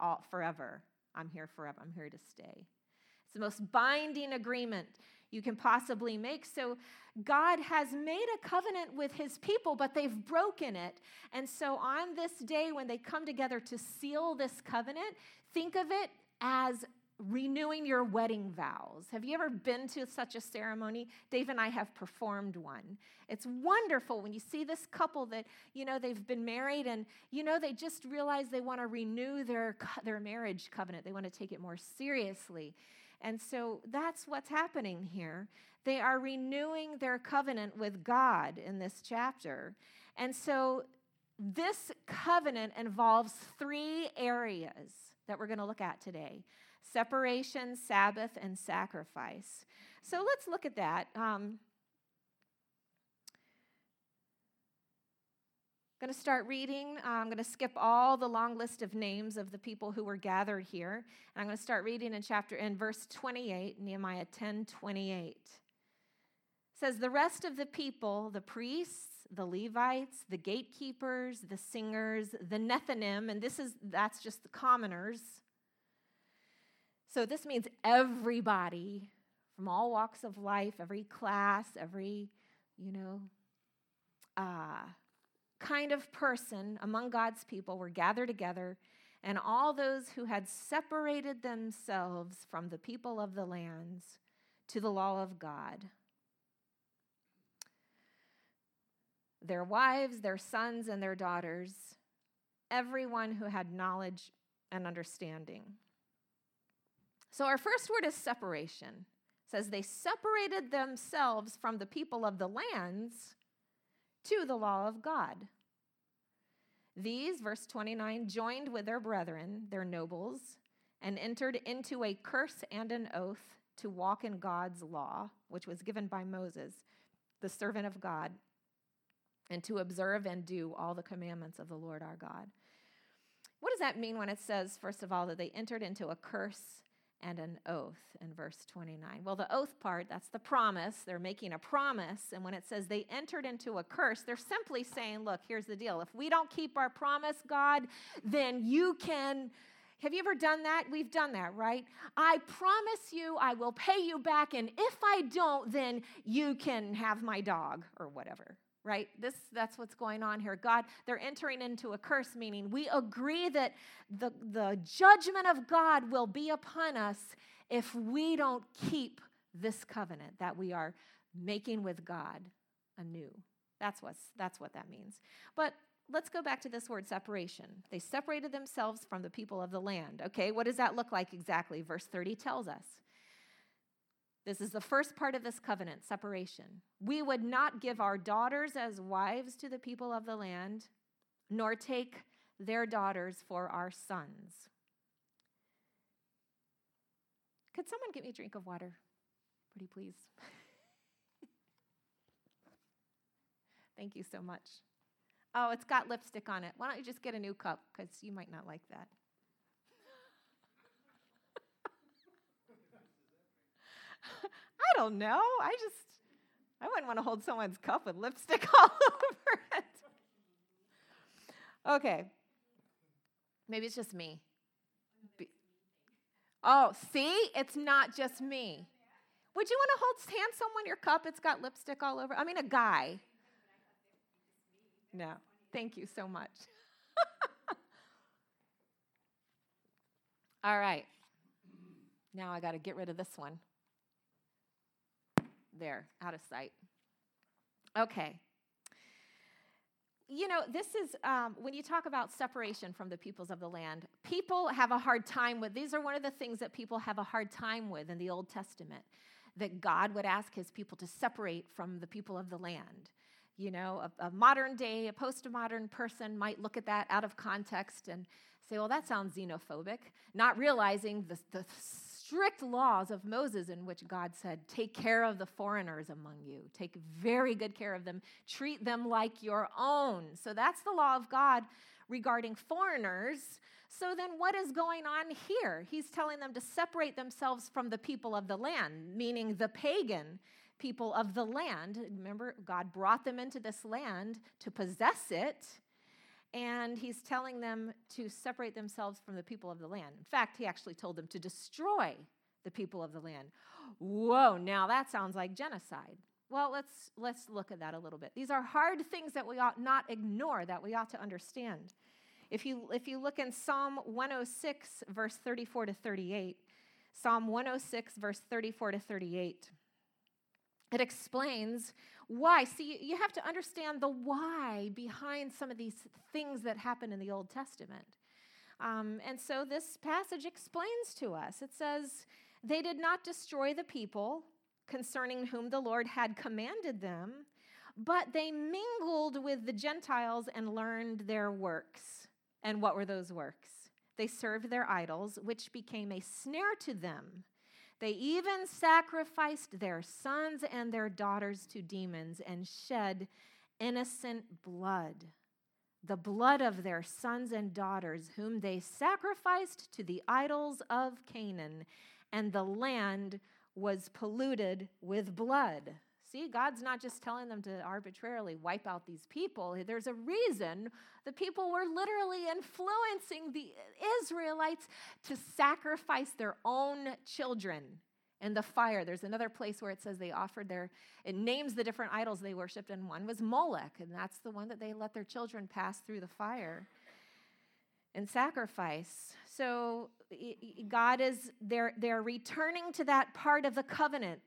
all forever. I'm here forever. I'm here to stay. It's the most binding agreement you can possibly make. So God has made a covenant with his people, but they've broken it. And so on this day, when they come together to seal this covenant, think of it as renewing your wedding vows. Have you ever been to such a ceremony? Dave and I have performed one. It's wonderful when you see this couple that, you know, they've been married and, you know, they just realize they want to renew their, their marriage covenant. They want to take it more seriously. And so that's what's happening here. They are renewing their covenant with God in this chapter. And so this covenant involves three areas that we're going to look at today separation, Sabbath, and sacrifice. So let's look at that. Um, I'm going to start reading. Uh, I'm going to skip all the long list of names of the people who were gathered here. And I'm going to start reading in chapter in verse 28, Nehemiah 10 28. It says, The rest of the people, the priests, the Levites, the gatekeepers, the singers, the Nethinim, and this is that's just the commoners, so this means everybody from all walks of life, every class, every, you know, uh, kind of person among God's people were gathered together, and all those who had separated themselves from the people of the lands to the law of God. Their wives, their sons, and their daughters, everyone who had knowledge and understanding. So our first word is separation. It says they separated themselves from the people of the lands to the law of God. These, verse 29, joined with their brethren, their nobles, and entered into a curse and an oath to walk in God's law, which was given by Moses, the servant of God, and to observe and do all the commandments of the Lord our God. What does that mean when it says, first of all, that they entered into a curse and an oath in verse 29. Well, the oath part, that's the promise. They're making a promise. And when it says they entered into a curse, they're simply saying, look, here's the deal. If we don't keep our promise, God, then you can. Have you ever done that? We've done that, right? I promise you I will pay you back. And if I don't, then you can have my dog or whatever right? This that's what's going on here. God they're entering into a curse meaning we agree that the, the judgment of god will be upon us if we don't keep this covenant that we are making with god anew. That's what's that's what that means. But let's go back to this word separation. They separated themselves from the people of the land okay? What does that look like exactly? Verse 30 tells us this is the first part of this covenant separation. We would not give our daughters as wives to the people of the land, nor take their daughters for our sons. Could someone get me a drink of water? Pretty please. Thank you so much. Oh, it's got lipstick on it. Why don't you just get a new cup? Because you might not like that. I don't know. I just, I wouldn't want to hold someone's cup with lipstick all over it. Okay. Maybe it's just me. Oh, see? It's not just me. Would you want to hold hand someone your cup? It's got lipstick all over. I mean, a guy. No. Thank you so much. all right. Now I got to get rid of this one there, out of sight. Okay. You know, this is um, when you talk about separation from the peoples of the land, people have a hard time with, these are one of the things that people have a hard time with in the Old Testament, that God would ask his people to separate from the people of the land. You know, a, a modern day, a postmodern person might look at that out of context and say, well, that sounds xenophobic, not realizing the, the strict laws of Moses in which God said, Take care of the foreigners among you, take very good care of them, treat them like your own. So that's the law of God regarding foreigners. So then, what is going on here? He's telling them to separate themselves from the people of the land, meaning the pagan people of the land. Remember, God brought them into this land to possess it. And he's telling them to separate themselves from the people of the land. In fact, he actually told them to destroy the people of the land. Whoa, now that sounds like genocide. Well, let's let's look at that a little bit. These are hard things that we ought not ignore that we ought to understand. If you if you look in Psalm 106 verse 34 to 38, Psalm 106 verse 34 to 38, it explains why. See, you have to understand the why behind some of these things that happen in the Old Testament. Um, and so this passage explains to us it says, They did not destroy the people concerning whom the Lord had commanded them, but they mingled with the Gentiles and learned their works. And what were those works? They served their idols, which became a snare to them they even sacrificed their sons and their daughters to demons and shed innocent blood. The blood of their sons and daughters, whom they sacrificed to the idols of Canaan, and the land was polluted with blood. See, God's not just telling them to arbitrarily wipe out these people. There's a reason the people were literally influencing the Israelites to sacrifice their own children in the fire. There's another place where it says they offered their, it names the different idols they worshiped, and one was Molech, and that's the one that they let their children pass through the fire and sacrifice. So God is, they're, they're returning to that part of the covenant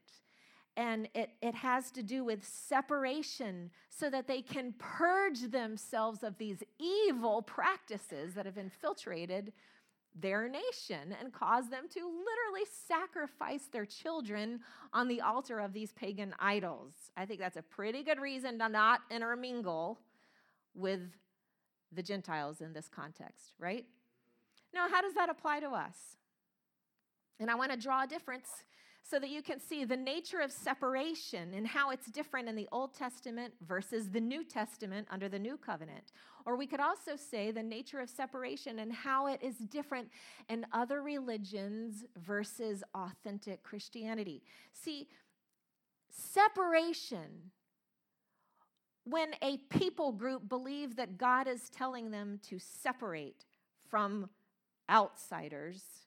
and it, it has to do with separation so that they can purge themselves of these evil practices that have infiltrated their nation and cause them to literally sacrifice their children on the altar of these pagan idols. I think that's a pretty good reason to not intermingle with the Gentiles in this context, right? Now, how does that apply to us? And I want to draw a difference so that you can see the nature of separation and how it's different in the Old Testament versus the New Testament under the New Covenant. Or we could also say the nature of separation and how it is different in other religions versus authentic Christianity. See, separation when a people group believe that God is telling them to separate from outsiders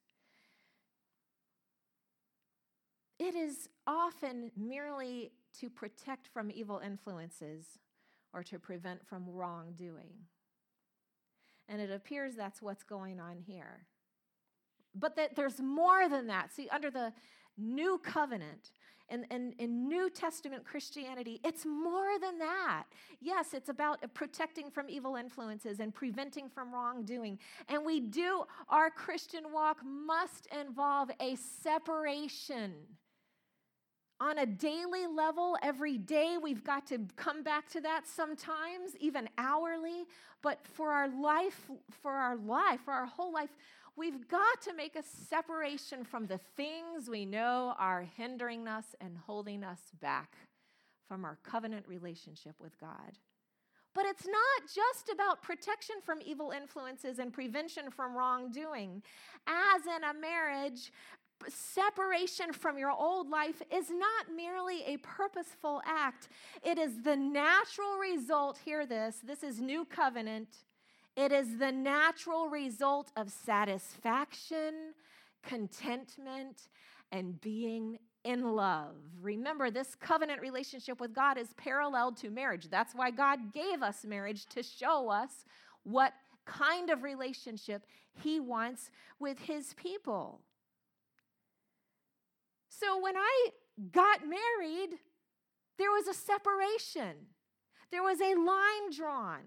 It is often merely to protect from evil influences or to prevent from wrongdoing. And it appears that's what's going on here. But that there's more than that. See, under the new covenant and, and in New Testament Christianity, it's more than that. Yes, it's about protecting from evil influences and preventing from wrongdoing. And we do, our Christian walk must involve a separation on a daily level, every day, we've got to come back to that sometimes, even hourly. But for our life, for our life, for our whole life, we've got to make a separation from the things we know are hindering us and holding us back from our covenant relationship with God. But it's not just about protection from evil influences and prevention from wrongdoing. As in a marriage, separation from your old life is not merely a purposeful act, it is the natural result. Hear this this is new covenant. It is the natural result of satisfaction, contentment, and being in love. Remember, this covenant relationship with God is paralleled to marriage. That's why God gave us marriage to show us what kind of relationship He wants with His people. So when I got married, there was a separation, there was a line drawn.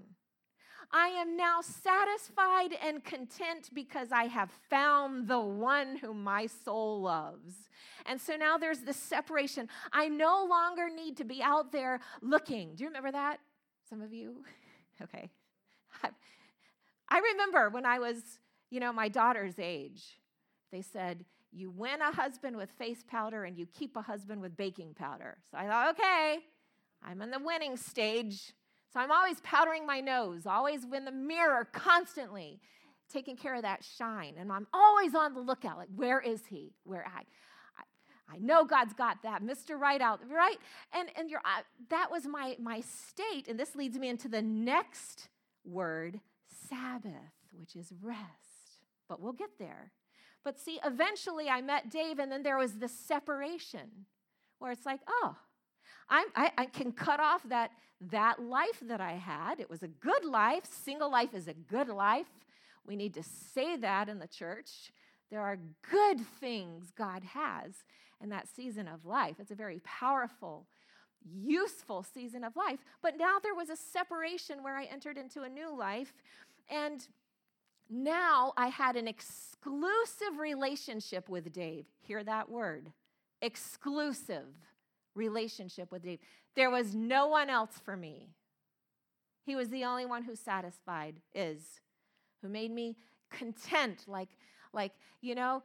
I am now satisfied and content because I have found the one whom my soul loves. And so now there's this separation. I no longer need to be out there looking. Do you remember that? Some of you? Okay. I remember when I was, you know, my daughter's age, they said, you win a husband with face powder and you keep a husband with baking powder. So I thought, okay, I'm in the winning stage. So I'm always powdering my nose, always in the mirror, constantly taking care of that shine. And I'm always on the lookout, like, where is he? Where I, I, I know God's got that, Mr. Right out, right? And and you're, uh, that was my my state, and this leads me into the next word, Sabbath, which is rest. But we'll get there. But see, eventually I met Dave, and then there was the separation where it's like, oh, I, I can cut off that, that life that I had. It was a good life. Single life is a good life. We need to say that in the church. There are good things God has in that season of life. It's a very powerful, useful season of life. But now there was a separation where I entered into a new life. And now I had an exclusive relationship with Dave. Hear that word exclusive relationship with Dave. There was no one else for me. He was the only one who satisfied, is, who made me content, like, like, you know,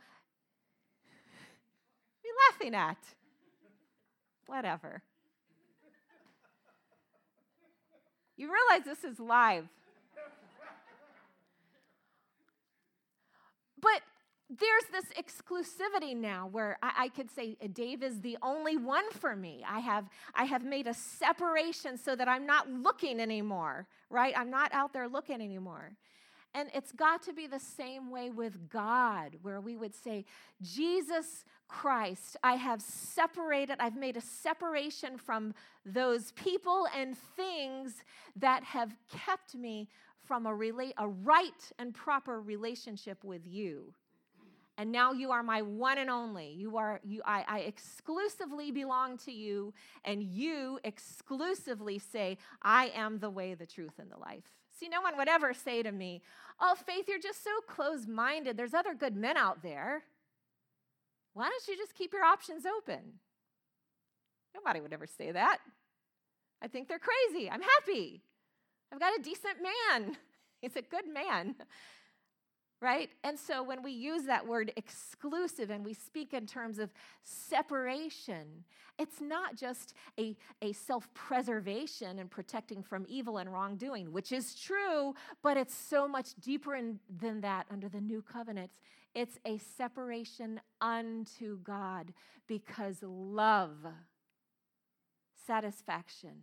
be laughing at. Whatever. You realize this is live. But there's this exclusivity now where I, I, could say uh, Dave is the only one for me. I have, I have made a separation so that I'm not looking anymore, right? I'm not out there looking anymore. And it's got to be the same way with God, where we would say, Jesus Christ, I have separated, I've made a separation from those people and things that have kept me from a, rela- a right and proper relationship with you. And now you are my one and only. You are you I, I, exclusively belong to you and you exclusively say i am the way the truth and the life. See no one would ever say to me oh faith you're just so closed-minded. There's other good men out there. Why don't you just keep your options open? Nobody would ever say that. I think they're crazy. I'm happy i've got a decent man he's a good man right? And so when we use that word exclusive and we speak in terms of separation, it's not just a, a self preservation and protecting from evil and wrongdoing, which is true, but it's so much deeper in, than that under the new covenants. It's a separation unto God because love, satisfaction,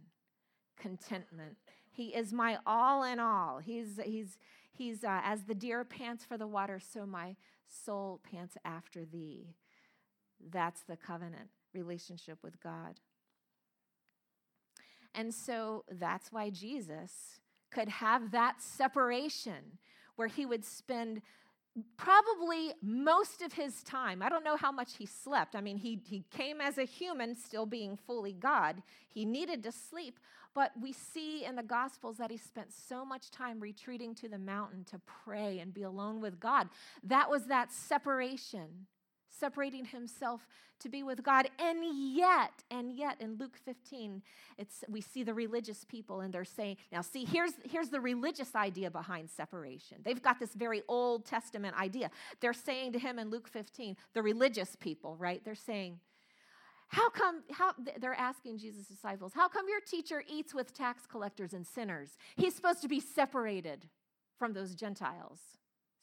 contentment. He is my all in all. He's, he's, He's uh, as the deer pants for the water, so my soul pants after thee. That's the covenant relationship with God. And so that's why Jesus could have that separation where he would spend probably most of his time. I don't know how much he slept. I mean, he, he came as a human, still being fully God. He needed to sleep, but we see in the Gospels that he spent so much time retreating to the mountain to pray and be alone with God. That was that separation, separating himself to be with God. And yet, and yet in Luke 15, it's, we see the religious people and they're saying, now see, here's, here's the religious idea behind separation. They've got this very Old Testament idea. They're saying to him in Luke 15, the religious people, right? They're saying, how come, how, they're asking Jesus' disciples, how come your teacher eats with tax collectors and sinners? He's supposed to be separated from those Gentiles.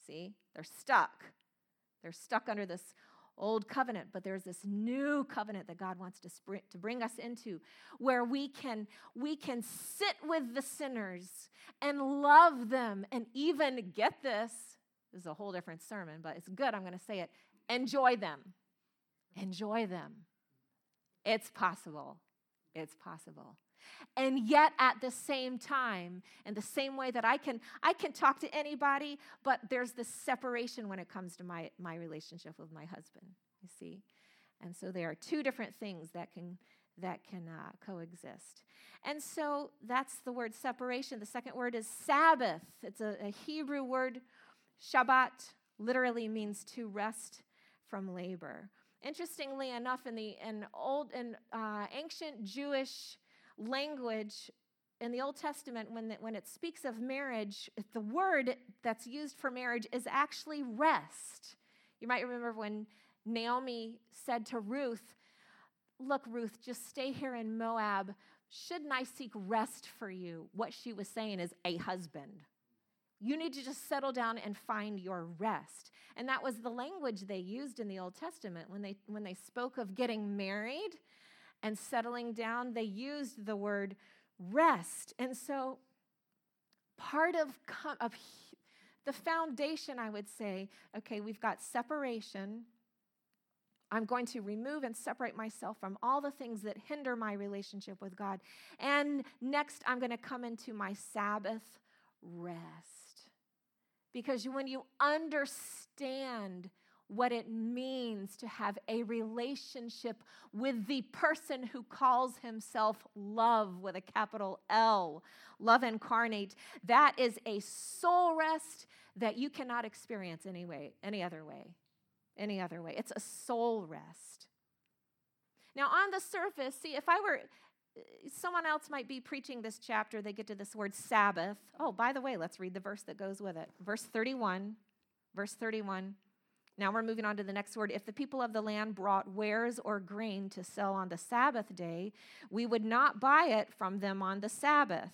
See, they're stuck. They're stuck under this old covenant, but there's this new covenant that God wants to, spring, to bring us into where we can, we can sit with the sinners and love them and even get this. This is a whole different sermon, but it's good. I'm going to say it. Enjoy them. Enjoy them. It's possible. It's possible. And yet at the same time, in the same way that I can I can talk to anybody, but there's this separation when it comes to my my relationship with my husband, you see? And so there are two different things that can that can uh, coexist. And so that's the word separation. The second word is Sabbath. It's a, a Hebrew word. Shabbat literally means to rest from labor Interestingly enough, in the in old and uh, ancient Jewish language, in the Old Testament, when, the, when it speaks of marriage, the word that's used for marriage is actually rest. You might remember when Naomi said to Ruth, Look, Ruth, just stay here in Moab. Shouldn't I seek rest for you? What she was saying is a husband. You need to just settle down and find your rest. And that was the language they used in the Old Testament when they, when they spoke of getting married and settling down, they used the word rest. And so part of, of The foundation, I would say, okay, we've got separation. I'm going to remove and separate myself from all the things that hinder my relationship with God. And next, I'm going to come into my Sabbath rest. Because when you understand what it means to have a relationship with the person who calls himself love with a capital L, love incarnate. That is a soul rest that you cannot experience any way, any other way. Any other way. It's a soul rest. Now, on the surface, see, if I were Uh, someone else might be preaching this chapter, they get to this word Sabbath. Oh, by the way, let's read the verse that goes with it. Verse 31. Verse 31. Now we're moving on to the next word. If the people of the land brought wares or grain to sell on the Sabbath day, we would not buy it from them on the Sabbath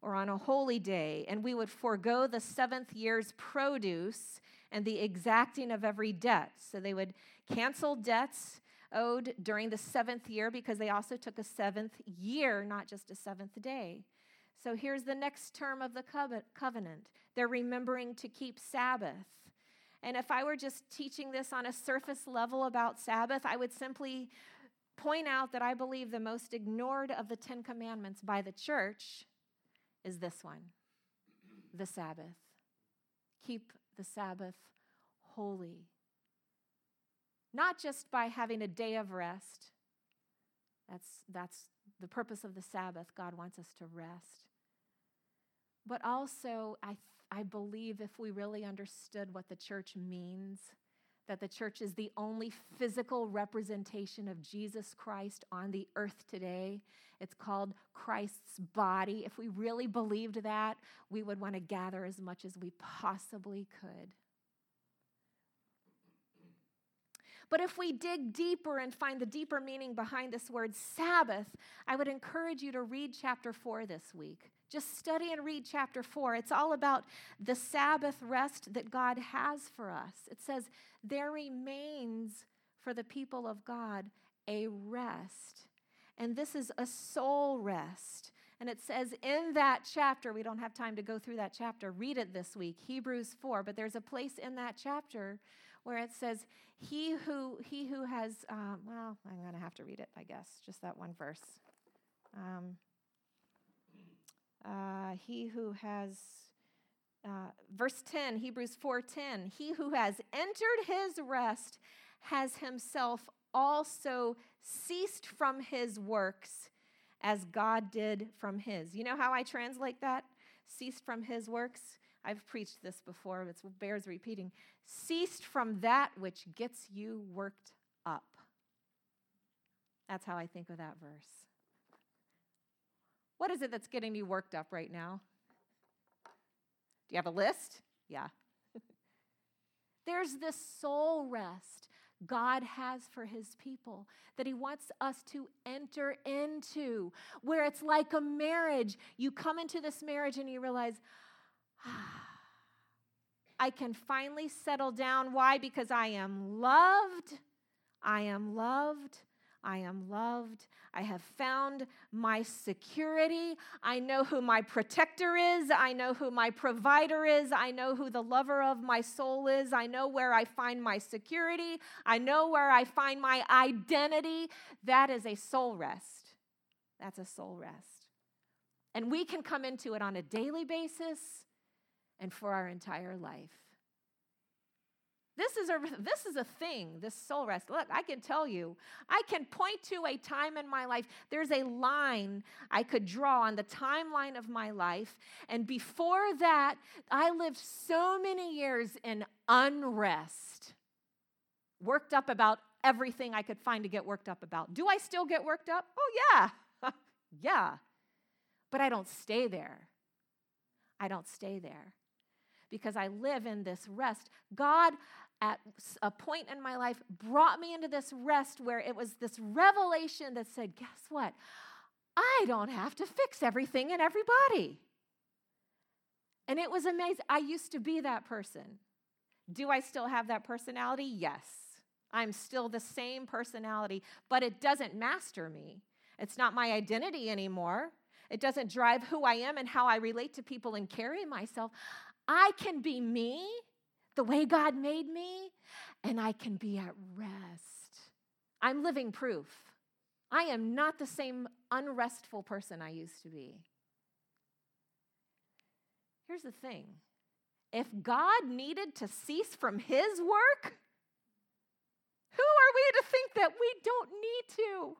or on a holy day, and we would forego the seventh year's produce and the exacting of every debt. So they would cancel debts owed during the seventh year because they also took a seventh year, not just a seventh day. So here's the next term of the covenant they're remembering to keep Sabbath. And if I were just teaching this on a surface level about Sabbath, I would simply point out that I believe the most ignored of the Ten Commandments by the church is this one the Sabbath. Keep the Sabbath holy. Not just by having a day of rest, that's, that's the purpose of the Sabbath. God wants us to rest. But also, I I believe if we really understood what the church means, that the church is the only physical representation of Jesus Christ on the earth today. It's called Christ's body. If we really believed that, we would want to gather as much as we possibly could. But if we dig deeper and find the deeper meaning behind this word Sabbath, I would encourage you to read chapter 4 this week. Just study and read chapter 4. It's all about the Sabbath rest that God has for us. It says, There remains for the people of God a rest. And this is a soul rest. And it says in that chapter, we don't have time to go through that chapter, read it this week, Hebrews 4, but there's a place in that chapter where it says, He who, he who has, uh, well, I'm going to have to read it, I guess, just that one verse. Um, uh, he who has uh, verse 10 hebrews 4.10 he who has entered his rest has himself also ceased from his works as god did from his. You know how i translate that? Ceased from his works? I've preached this before it bears repeating. Ceased from that which gets you worked up. That's how i think of that verse. What is it that's getting you worked up right now? Do you have a list? Yeah. There's this soul rest God has for his people that he wants us to enter into, where it's like a marriage. You come into this marriage and you realize, ah, I can finally settle down. Why? Because I am loved. I am loved. I am loved. I have found my security. I know who my protector is. I know who my provider is. I know who the lover of my soul is. I know where I find my security. I know where I find my identity. That is a soul rest. That's a soul rest. And we can come into it on a daily basis and for our entire life. This is a this is a thing, this soul rest. Look, I can tell you, I can point to a time in my life. There's a line I could draw on the timeline of my life, and before that, I lived so many years in unrest. Worked up about everything I could find to get worked up about. Do I still get worked up? Oh yeah. yeah. But I don't stay there. I don't stay there because I live in this rest. God at a point in my life brought me into this rest where it was this revelation that said, Guess what? I don't have to fix everything and everybody. And it was amazing. I used to be that person. Do I still have that personality? Yes. I'm still the same personality, but it doesn't master me. It's not my identity anymore. It doesn't drive who I am and how I relate to people and carry myself. I can be me, the way God made me, and I can be at rest. I'm living proof. I am not the same unrestful person I used to be. Here's the thing if God needed to cease from his work, who are we to think that we don't need to?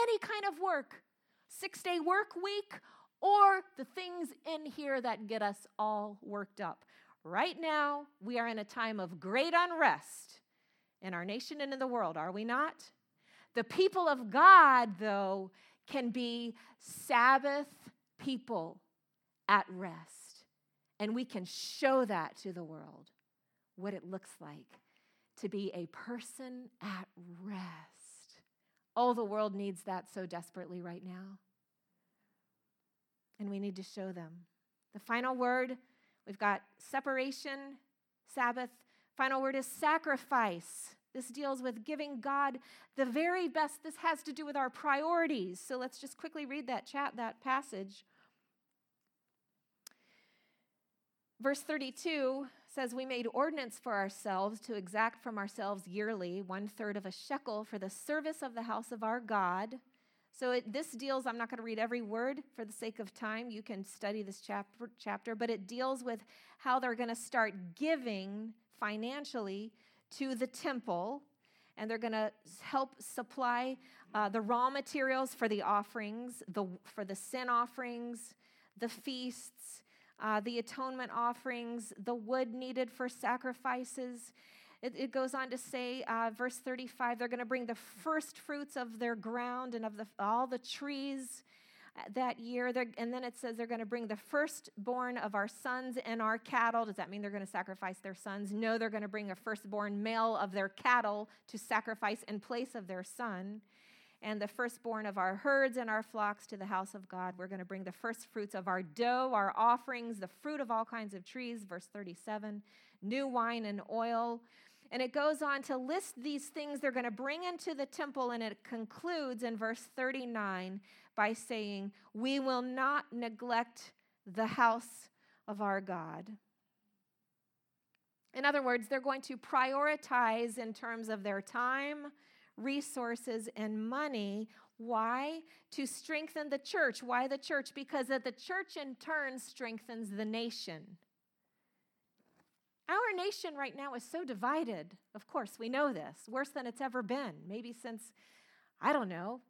Any kind of work, six day work week, or the things in here that get us all worked up. Right now, we are in a time of great unrest in our nation and in the world, are we not? The people of God, though, can be Sabbath people at rest. And we can show that to the world, what it looks like to be a person at rest. Oh, the world needs that so desperately right now. And we need to show them. The final word we've got separation, Sabbath. Final word is sacrifice. This deals with giving God the very best. This has to do with our priorities. So let's just quickly read that chat, that passage. Verse 32 says, We made ordinance for ourselves to exact from ourselves yearly one third of a shekel for the service of the house of our God. So it, this deals, I'm not going to read every word for the sake of time. You can study this chapter, chapter but it deals with how they're going to start giving financially to the temple, and they're going to help supply uh, the raw materials for the offerings, the, for the sin offerings, the feasts, uh, the atonement offerings, the wood needed for sacrifices. It, it goes on to say, uh, verse 35, they're going to bring the first fruits of their ground and of the, all the trees that year. They're, and then it says they're going to bring the firstborn of our sons and our cattle. Does that mean they're going to sacrifice their sons? No, they're going to bring a firstborn male of their cattle to sacrifice in place of their son. And the firstborn of our herds and our flocks to the house of God. We're going to bring the first fruits of our dough, our offerings, the fruit of all kinds of trees, verse 37, new wine and oil. And it goes on to list these things they're going to bring into the temple, and it concludes in verse 39 by saying, We will not neglect the house of our God. In other words, they're going to prioritize in terms of their time, resources, and money. Why? To strengthen the church. Why the church? Because that the church in turn strengthens the nation. Our nation right now is so divided. Of course, we know this, worse than it's ever been, maybe since, I don't know.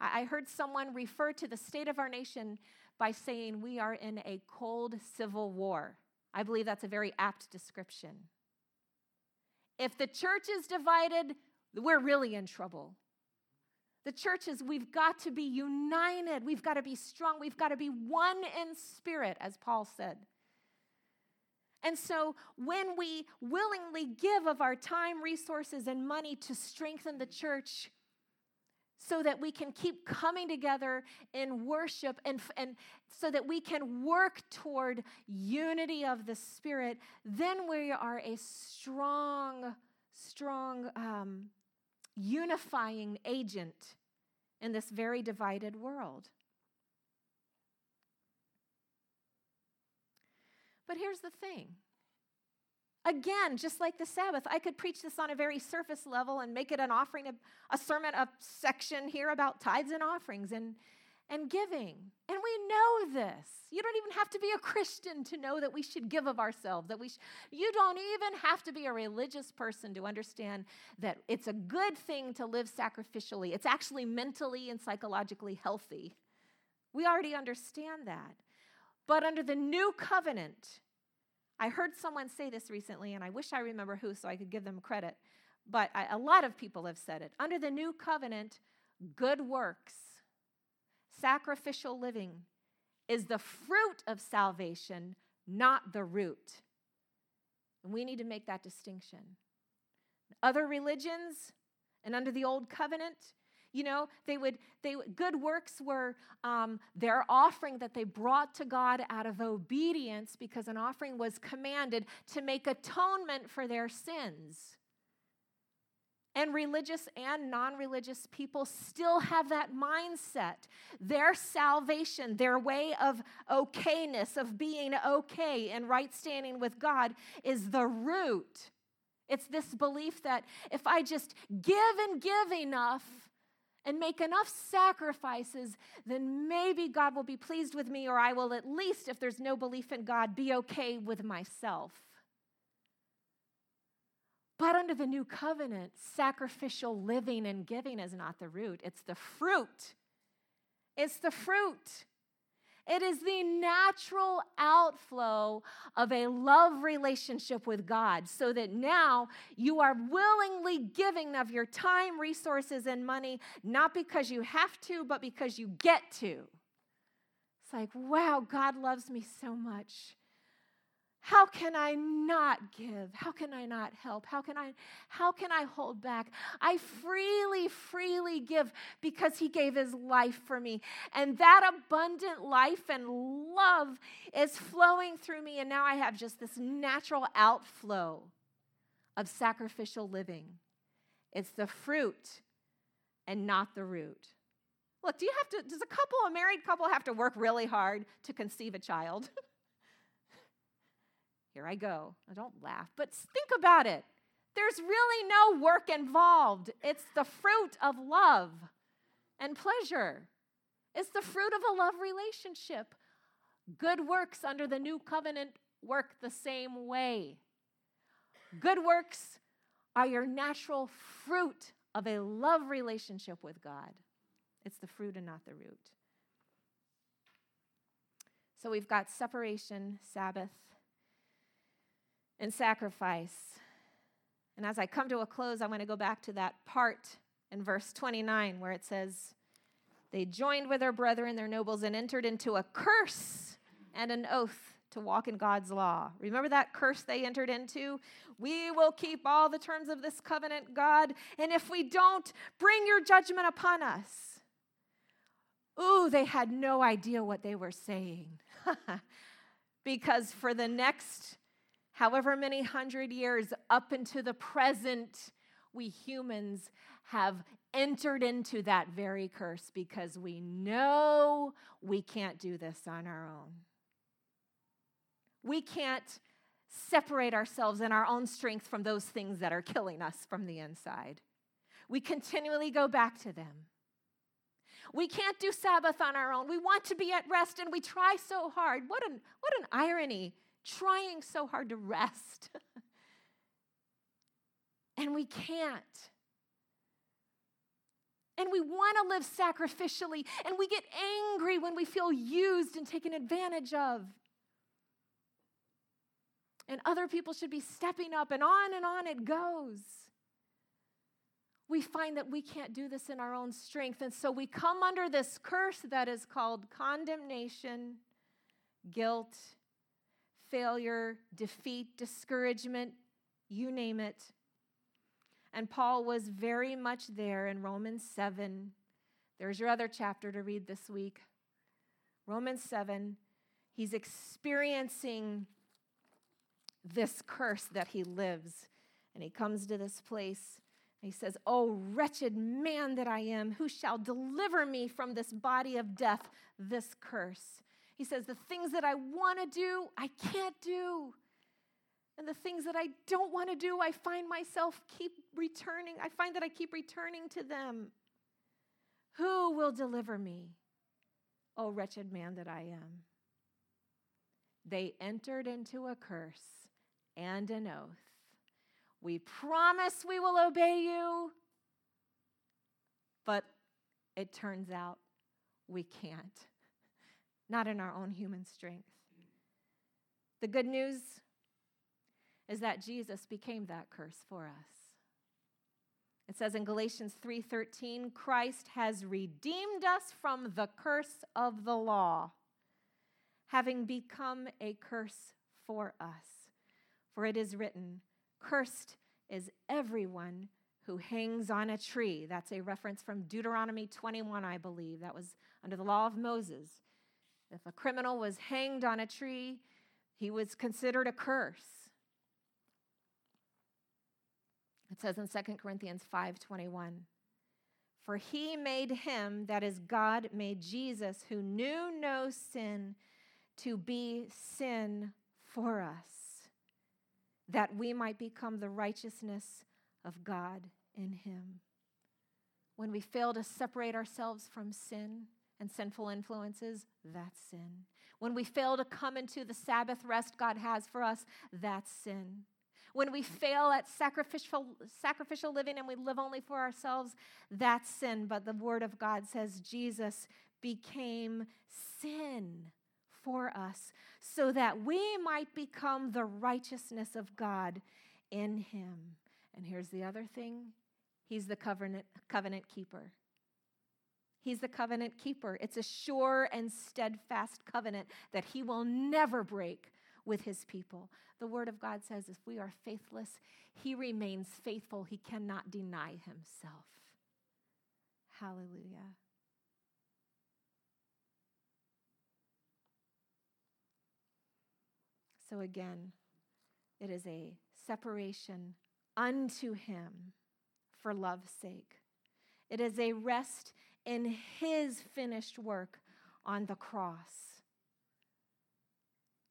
I heard someone refer to the state of our nation by saying we are in a cold civil war. I believe that's a very apt description. If the church is divided, we're really in trouble. The church is, we've got to be united. We've got to be strong. We've got to be one in spirit, as Paul said. And so, when we willingly give of our time, resources, and money to strengthen the church, so that we can keep coming together in worship and, and so that we can work toward unity of the Spirit, then we are a strong, strong, um, unifying agent in this very divided world. But here's the thing. Again, just like the Sabbath, I could preach this on a very surface level and make it an offering, a, a sermon, a section here about tithes and offerings and, and giving. And we know this. You don't even have to be a Christian to know that we should give of ourselves. That we sh- you don't even have to be a religious person to understand that it's a good thing to live sacrificially. It's actually mentally and psychologically healthy. We already understand that. But under the new covenant, I heard someone say this recently, and I wish I remember who so I could give them credit, but I, a lot of people have said it. Under the new covenant, good works, sacrificial living, is the fruit of salvation, not the root. And we need to make that distinction. Other religions and under the old covenant, you know, they would, they good works were um, their offering that they brought to God out of obedience because an offering was commanded to make atonement for their sins. And religious and non religious people still have that mindset. Their salvation, their way of okayness, of being okay and right standing with God, is the root. It's this belief that if I just give and give enough and make enough sacrifices, then maybe God will be pleased with me, or I will at least, if there's no belief in God, be okay with myself. But under the new covenant, sacrificial living and giving is not the root, it's the fruit. It's the fruit. It is the natural outflow of a love relationship with God, so that now you are willingly giving of your time, resources, and money, not because you have to, but because you get to. It's like, wow, God loves me so much. How can I not give? How can I not help? How can I how can I hold back? I freely freely give because he gave his life for me. And that abundant life and love is flowing through me and now I have just this natural outflow of sacrificial living. It's the fruit and not the root. Look, do you have to does a couple a married couple have to work really hard to conceive a child? Here I go. Don't laugh, but think about it. There's really no work involved. It's the fruit of love and pleasure. It's the fruit of a love relationship. Good works under the new covenant work the same way. Good works are your natural fruit of a love relationship with God. It's the fruit and not the root. So we've got separation, Sabbath, and sacrifice. And as I come to a close, I want to go back to that part in verse 29 where it says, They joined with their brethren, their nobles, and entered into a curse and an oath to walk in God's law. Remember that curse they entered into? We will keep all the terms of this covenant, God, and if we don't, bring your judgment upon us. Ooh, they had no idea what they were saying. because for the next however many hundred years up into the present, we humans have entered into that very curse because we know we can't do this on our own. We can't separate ourselves in our own strength from those things that are killing us from the inside. We continually go back to them. We can't do Sabbath on our own. We want to be at rest and we try so hard. What an, what an irony trying so hard to rest. and we can't. And we want to live sacrificially, and we get angry when we feel used and taken advantage of. And other people should be stepping up, and on and on it goes. We find that we can't do this in our own strength, and so we come under this curse that is called condemnation, guilt, failure, defeat, discouragement, you name it. And Paul was very much there in Romans 7. There's your other chapter to read this week. Romans 7. He's experiencing this curse that he lives. And he comes to this place and he says, Oh, wretched man that I am, who shall deliver me from this body of death, this curse? He says, The things that I want to do, I can't do. And the things that I don't want to do, I find myself keep returning. I find that I keep returning to them. Who will deliver me? O wretched man that I am. They entered into a curse and an oath. We promise we will obey you, but it turns out we can't not in our own human strength. The good news is that Jesus became that curse for us. It says in Galatians 3:13, Christ has redeemed us from the curse of the law, having become a curse for us. For it is written, cursed is everyone who hangs on a tree. That's a reference from Deuteronomy 21, I believe. That was under the law of Moses. If a criminal was hanged on a tree, he was considered a curse. It says in 2 Corinthians 5:21, "For he made him, that is God made Jesus, who knew no sin, to be sin for us, that we might become the righteousness of God in him." When we fail to separate ourselves from sin and sinful influences, that's sin. When we fail to come into the Sabbath rest God has for us, that's sin. When we fail at sacrificial, sacrificial living and we live only for ourselves, that's sin. But the Word of God says Jesus became sin for us so that we might become the righteousness of God in Him. And here's the other thing He's the covenant, covenant keeper. He's the covenant keeper. It's a sure and steadfast covenant that he will never break with his people. The word of God says if we are faithless, he remains faithful. He cannot deny himself. Hallelujah. So again, it is a separation unto him for love's sake. It is a rest in his finished work on the cross.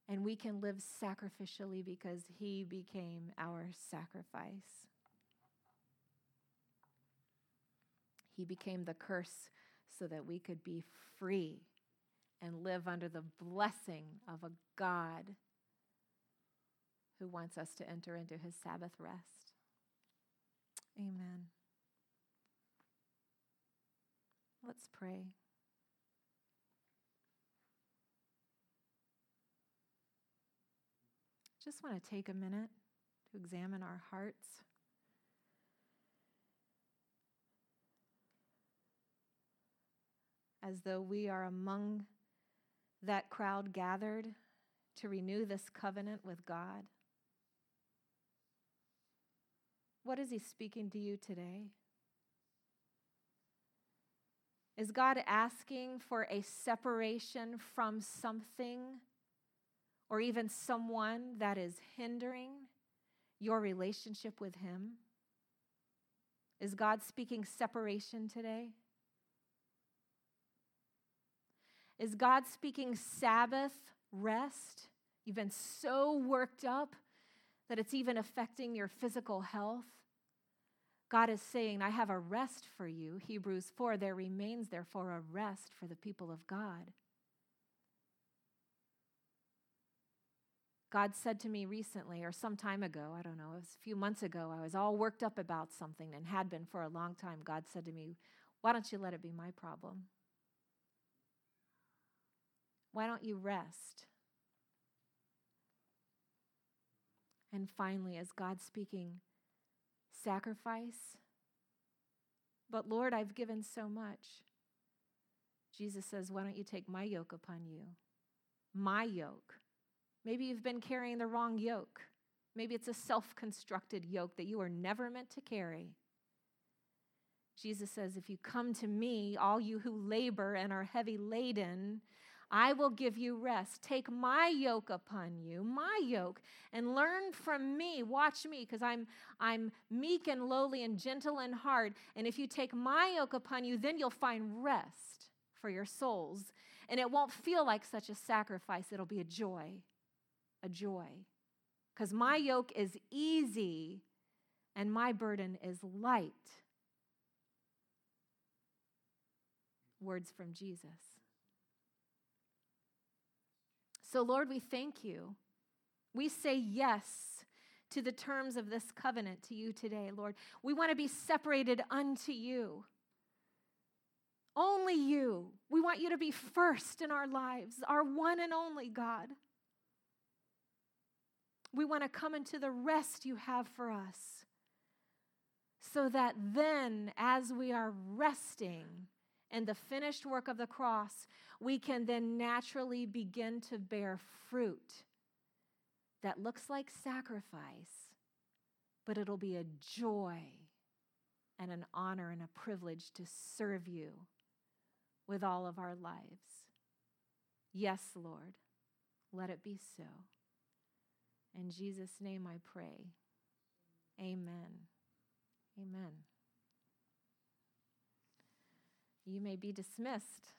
And we can live sacrificially because he became our sacrifice. He became the curse so that we could be free and live under the blessing of a God who wants us to enter into his Sabbath rest. Amen. Let's pray. Just want to take a minute to examine our hearts. As though we are among that crowd gathered to renew this covenant with God. What is He speaking to you today? Is God asking for a separation from something or even someone that is hindering your relationship with Him? Is God speaking separation today? Is God speaking Sabbath rest? You've been so worked up that it's even affecting your physical health. God is saying, I have a rest for you. Hebrews 4 there remains, therefore, a rest for the people of God. God said to me recently, or some time ago, I don't know, it was a few months ago, I was all worked up about something and had been for a long time. God said to me, Why don't you let it be my problem? Why don't you rest? And finally, as God speaking, sacrifice. But Lord, I've given so much. Jesus says, Why don't you take my yoke upon you? My yoke. Maybe you've been carrying the wrong yoke. Maybe it's a self constructed yoke that you are never meant to carry. Jesus says, If you come to me, all you who labor and are heavy laden, I will give you rest. Take my yoke upon you, my yoke, and learn from me. Watch me, because I'm, I'm meek and lowly and gentle in heart. And if you take my yoke upon you, then you'll find rest for your souls. And it won't feel like such a sacrifice, it'll be a joy. A joy. Because my yoke is easy and my burden is light. Words from Jesus. So, Lord, we thank you. We say yes to the terms of this covenant to you today, Lord. We want to be separated unto you. Only you. We want you to be first in our lives, our one and only God. We want to come into the rest you have for us so that then, as we are resting in the finished work of the cross, we can then naturally begin to bear fruit that looks like sacrifice, but it'll be a joy and an honor and a privilege to serve you with all of our lives. Yes, Lord, let it be so. In Jesus' name I pray. Amen. Amen. You may be dismissed.